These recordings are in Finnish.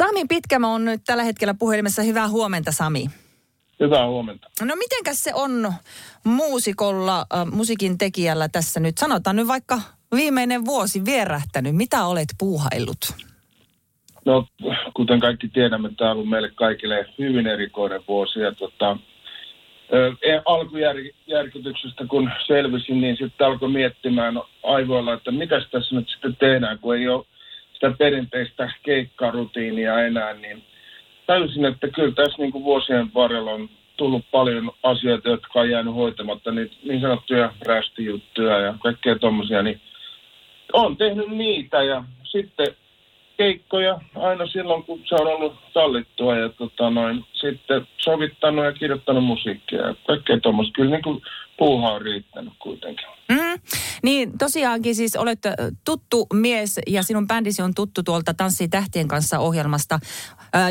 Sami Pitkämä on nyt tällä hetkellä puhelimessa. Hyvää huomenta Sami. Hyvää huomenta. No mitenkäs se on muusikolla, äh, musiikin tekijällä tässä nyt? Sanotaan nyt vaikka viimeinen vuosi vierähtänyt. Mitä olet puuhaillut? No, kuten kaikki tiedämme, tämä on ollut meille kaikille hyvin erikoinen vuosi. Ja tota, e, alkujärkytyksestä kun selvisin, niin sitten alkoi miettimään aivoilla, että mitä tässä nyt sitten tehdään, kun ei ole sitä perinteistä keikkarutiinia enää, niin täysin, että kyllä tässä niin kuin vuosien varrella on tullut paljon asioita, jotka on jäänyt hoitamatta, niin, niin sanottuja rästijuttuja ja kaikkea tuommoisia, niin on tehnyt niitä ja sitten keikkoja aina silloin, kun se on ollut sallittua ja tota noin, sitten sovittanut ja kirjoittanut musiikkia kaikkea tuommoista. Kyllä niin kuin puuhaa on riittänyt kuitenkin. Mm. Niin tosiaankin siis olet tuttu mies ja sinun bändisi on tuttu tuolta Tanssii tähtien kanssa ohjelmasta,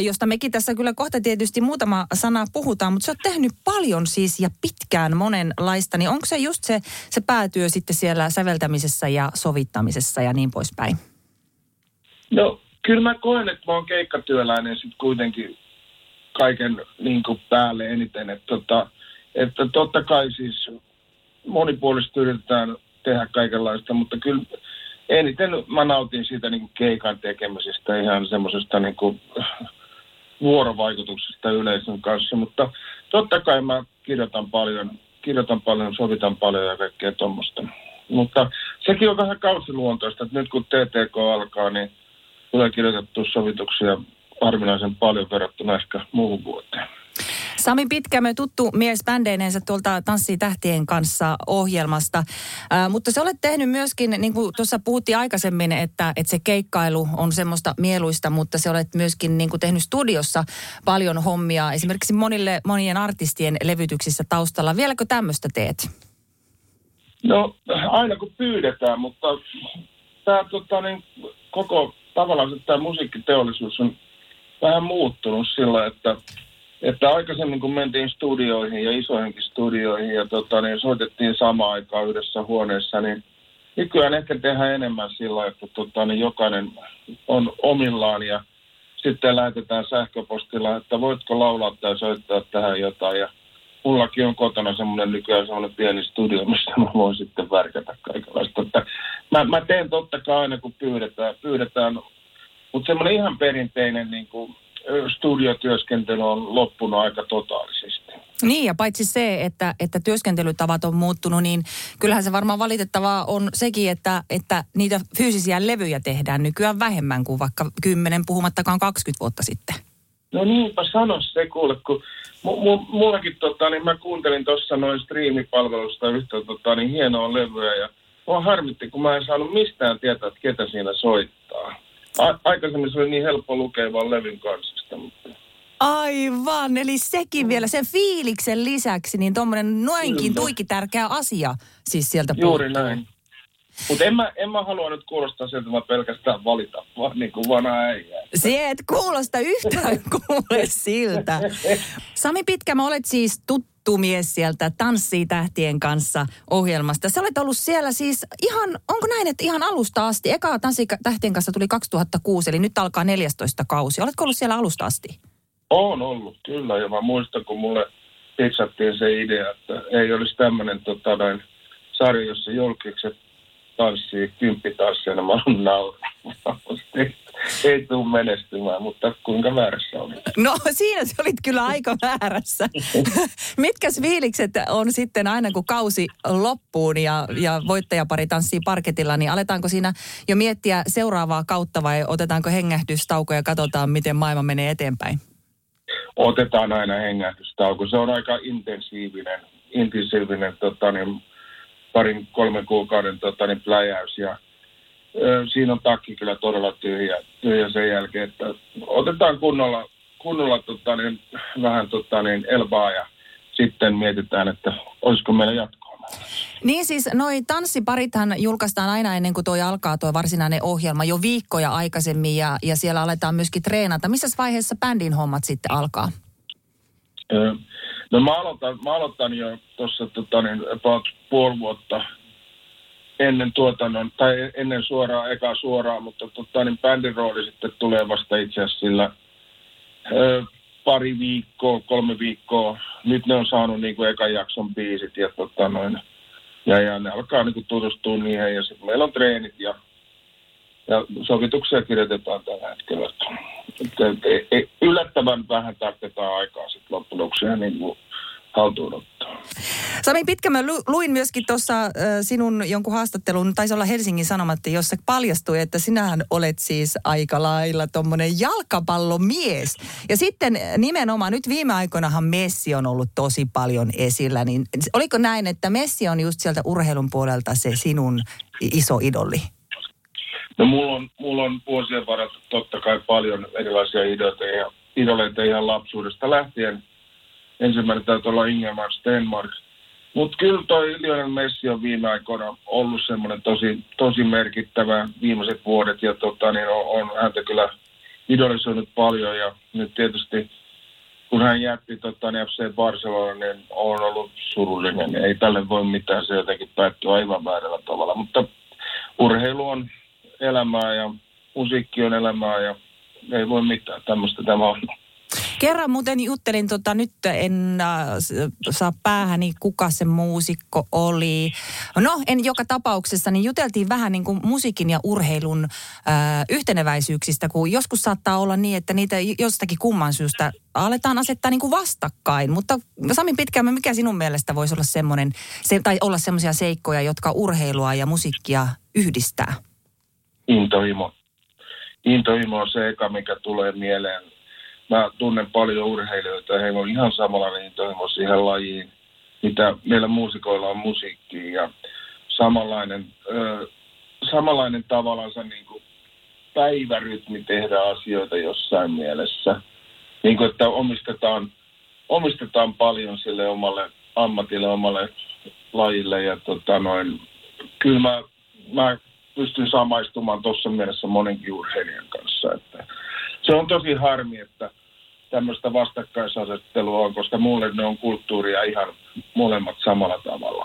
josta mekin tässä kyllä kohta tietysti muutama sana puhutaan, mutta sä oot tehnyt paljon siis ja pitkään monenlaista, niin onko se just se, se päätyö sitten siellä säveltämisessä ja sovittamisessa ja niin poispäin? No kyllä mä koen, että mä oon keikkatyöläinen sitten kuitenkin kaiken niin kuin päälle eniten, että tota, että totta kai siis monipuolisesti yritetään tehdä kaikenlaista, mutta kyllä eniten mä nautin siitä niin kuin keikan tekemisestä, ihan semmoisesta niin vuorovaikutuksesta yleisön kanssa, mutta totta kai mä kirjoitan paljon, kirjoitan paljon, sovitan paljon ja kaikkea tuommoista. Mutta sekin on vähän kausiluontoista, että nyt kun TTK alkaa, niin tulee kirjoitettu sovituksia harvinaisen paljon verrattuna ehkä muuhun vuoteen. Sami Pitkämö, tuttu mies bändeineensä tuolta Tanssii tähtien kanssa ohjelmasta. Äh, mutta sä olet tehnyt myöskin, niin kuin tuossa puhuttiin aikaisemmin, että, että se keikkailu on semmoista mieluista, mutta se olet myöskin niin kuin tehnyt studiossa paljon hommia, esimerkiksi monille, monien artistien levytyksissä taustalla. Vieläkö tämmöistä teet? No aina kun pyydetään, mutta tämä tota, niin, koko tavallaan tämä musiikkiteollisuus on vähän muuttunut sillä, että että aikaisemmin kun mentiin studioihin ja isoihinkin studioihin ja tota, niin soitettiin samaan aikaan yhdessä huoneessa, niin nykyään ehkä tehdään enemmän sillä, että tota, niin jokainen on omillaan ja sitten lähetetään sähköpostilla, että voitko laulaa tai soittaa tähän jotain. Ja mullakin on kotona semmoinen nykyään semmoinen pieni studio, missä mä voin sitten värkätä kaikenlaista. Että mä, mä teen totta kai aina, kun pyydetään, pyydetään mutta semmoinen ihan perinteinen niin kuin studiotyöskentely on loppunut aika totaalisesti. Niin ja paitsi se, että, että työskentelytavat on muuttunut, niin kyllähän se varmaan valitettavaa on sekin, että, että niitä fyysisiä levyjä tehdään nykyään vähemmän kuin vaikka 10, puhumattakaan 20 vuotta sitten. No niinpä sano se kuule, kun mu- mu- mullakin tota, niin mä kuuntelin tuossa noin striimipalvelusta yhtä tota, niin hienoa levyä ja mua harmitti, kun mä en saanut mistään tietää, että ketä siinä soittaa. A- aikaisemmin se oli niin helppo lukea vaan levyn kansista, mutta... Aivan, eli sekin vielä sen fiiliksen lisäksi, niin tuommoinen noinkin tuiki tärkeä asia siis sieltä Juuri puuttuu. näin. Mutta en mä, en mä halua nyt kuulostaa siltä, että mä pelkästään valita, vaan niin kuin vanha äijä. Se et kuulosta yhtään kuule siltä. Sami Pitkä, mä olet siis tuttu mies sieltä Tanssii tähtien kanssa ohjelmasta. Sä olet ollut siellä siis ihan, onko näin, että ihan alusta asti? Eka Tanssii tähtien kanssa tuli 2006, eli nyt alkaa 14 kausi. Oletko ollut siellä alusta asti? On ollut, kyllä. Ja mä muistan, kun mulle pitsattiin se idea, että ei olisi tämmöinen tota, noin, sarja, jossa julkikset tanssii kymppitanssia, mä olen nauraa. ei, tule menestymään, mutta kuinka väärässä oli. No siinä sä olit kyllä aika väärässä. Mitkäs fiilikset on sitten aina kun kausi loppuun ja, ja voittajapari tanssii parketilla, niin aletaanko siinä jo miettiä seuraavaa kautta vai otetaanko hengähdystauko ja katsotaan, miten maailma menee eteenpäin? Otetaan aina hengähdystauko. Se on aika intensiivinen, intensiivinen tota, niin, parin kolmen kuukauden tota, niin, pläjäys ja siinä on takki kyllä todella tyhjä, tyhjä sen jälkeen, että otetaan kunnolla, kunnolla tota, niin, vähän tota, niin, elbaa ja sitten mietitään, että olisiko meillä jatkoa. Niin siis noi tanssiparithan julkaistaan aina ennen kuin toi alkaa tuo varsinainen ohjelma jo viikkoja aikaisemmin ja, ja siellä aletaan myöskin treenata. Missä vaiheessa bändin hommat sitten alkaa? No mä aloitan, mä aloitan jo tuossa tota, niin, puoli vuotta ennen tuotannon, tai ennen suoraa, eka suoraa, mutta tota, niin bändin rooli sitten tulee vasta itse asiassa sillä ö, pari viikkoa, kolme viikkoa. Nyt ne on saanut niin kuin ekan jakson biisit ja, tota, noin, ja, ja ne alkaa niin kuin tutustua niihin ja sitten meillä on treenit ja, ja sovituksia kirjoitetaan tällä hetkellä. Että, että, että yllättävän vähän tarvitaan aikaa sitten loppujen niin kuin haltuunottaa. Sami Pitkä, mä luin myöskin tuossa sinun jonkun haastattelun, taisi olla Helsingin Sanomat, jossa paljastui, että sinähän olet siis aika lailla tuommoinen jalkapallomies. Ja sitten nimenomaan, nyt viime aikoinahan Messi on ollut tosi paljon esillä, niin oliko näin, että Messi on just sieltä urheilun puolelta se sinun iso idoli? No mulla on, mulla on vuosien varrella totta kai paljon erilaisia idoleita idoleita ihan lapsuudesta lähtien – ensimmäinen täytyy olla Ingemar Stenmark. Mutta kyllä toi Lionel Messi on viime aikoina ollut semmoinen tosi, tosi merkittävä viimeiset vuodet ja tota, niin on, on häntä kyllä idolisoinut paljon ja nyt tietysti kun hän jätti tota, niin FC Barcelona, niin on ollut surullinen. Ei tälle voi mitään, se jotenkin päättyy aivan väärällä tavalla. Mutta urheilu on elämää ja musiikki on elämää ja ei voi mitään. Tämmöistä tämä on. Kerran muuten juttelin, tota, nyt en äh, saa päähäni, kuka se muusikko oli. No, en joka tapauksessa, niin juteltiin vähän niin kuin musiikin ja urheilun äh, yhteneväisyyksistä, kun joskus saattaa olla niin, että niitä jostakin kumman syystä aletaan asettaa niin kuin vastakkain. Mutta Sami Pitkämä, mikä sinun mielestä voisi olla semmoinen, se, tai olla semmoisia seikkoja, jotka urheilua ja musiikkia yhdistää? Intohimo. Intohimo on se eka, mikä tulee mieleen mä tunnen paljon urheilijoita ja heillä on ihan samanlainen intohimo siihen lajiin, mitä meillä muusikoilla on musiikkiin ja samanlainen, ö, samanlainen tavallaan niin kuin päivärytmi tehdä asioita jossain mielessä. Niin kuin, että omistetaan, omistetaan paljon sille omalle ammatille, omalle lajille ja tota noin, kyllä mä, mä pystyn samaistumaan tuossa mielessä monenkin urheilijan kanssa. Että se on tosi harmi, että tämmöistä vastakkaisasettelua on, koska mulle ne on kulttuuria ihan molemmat samalla tavalla.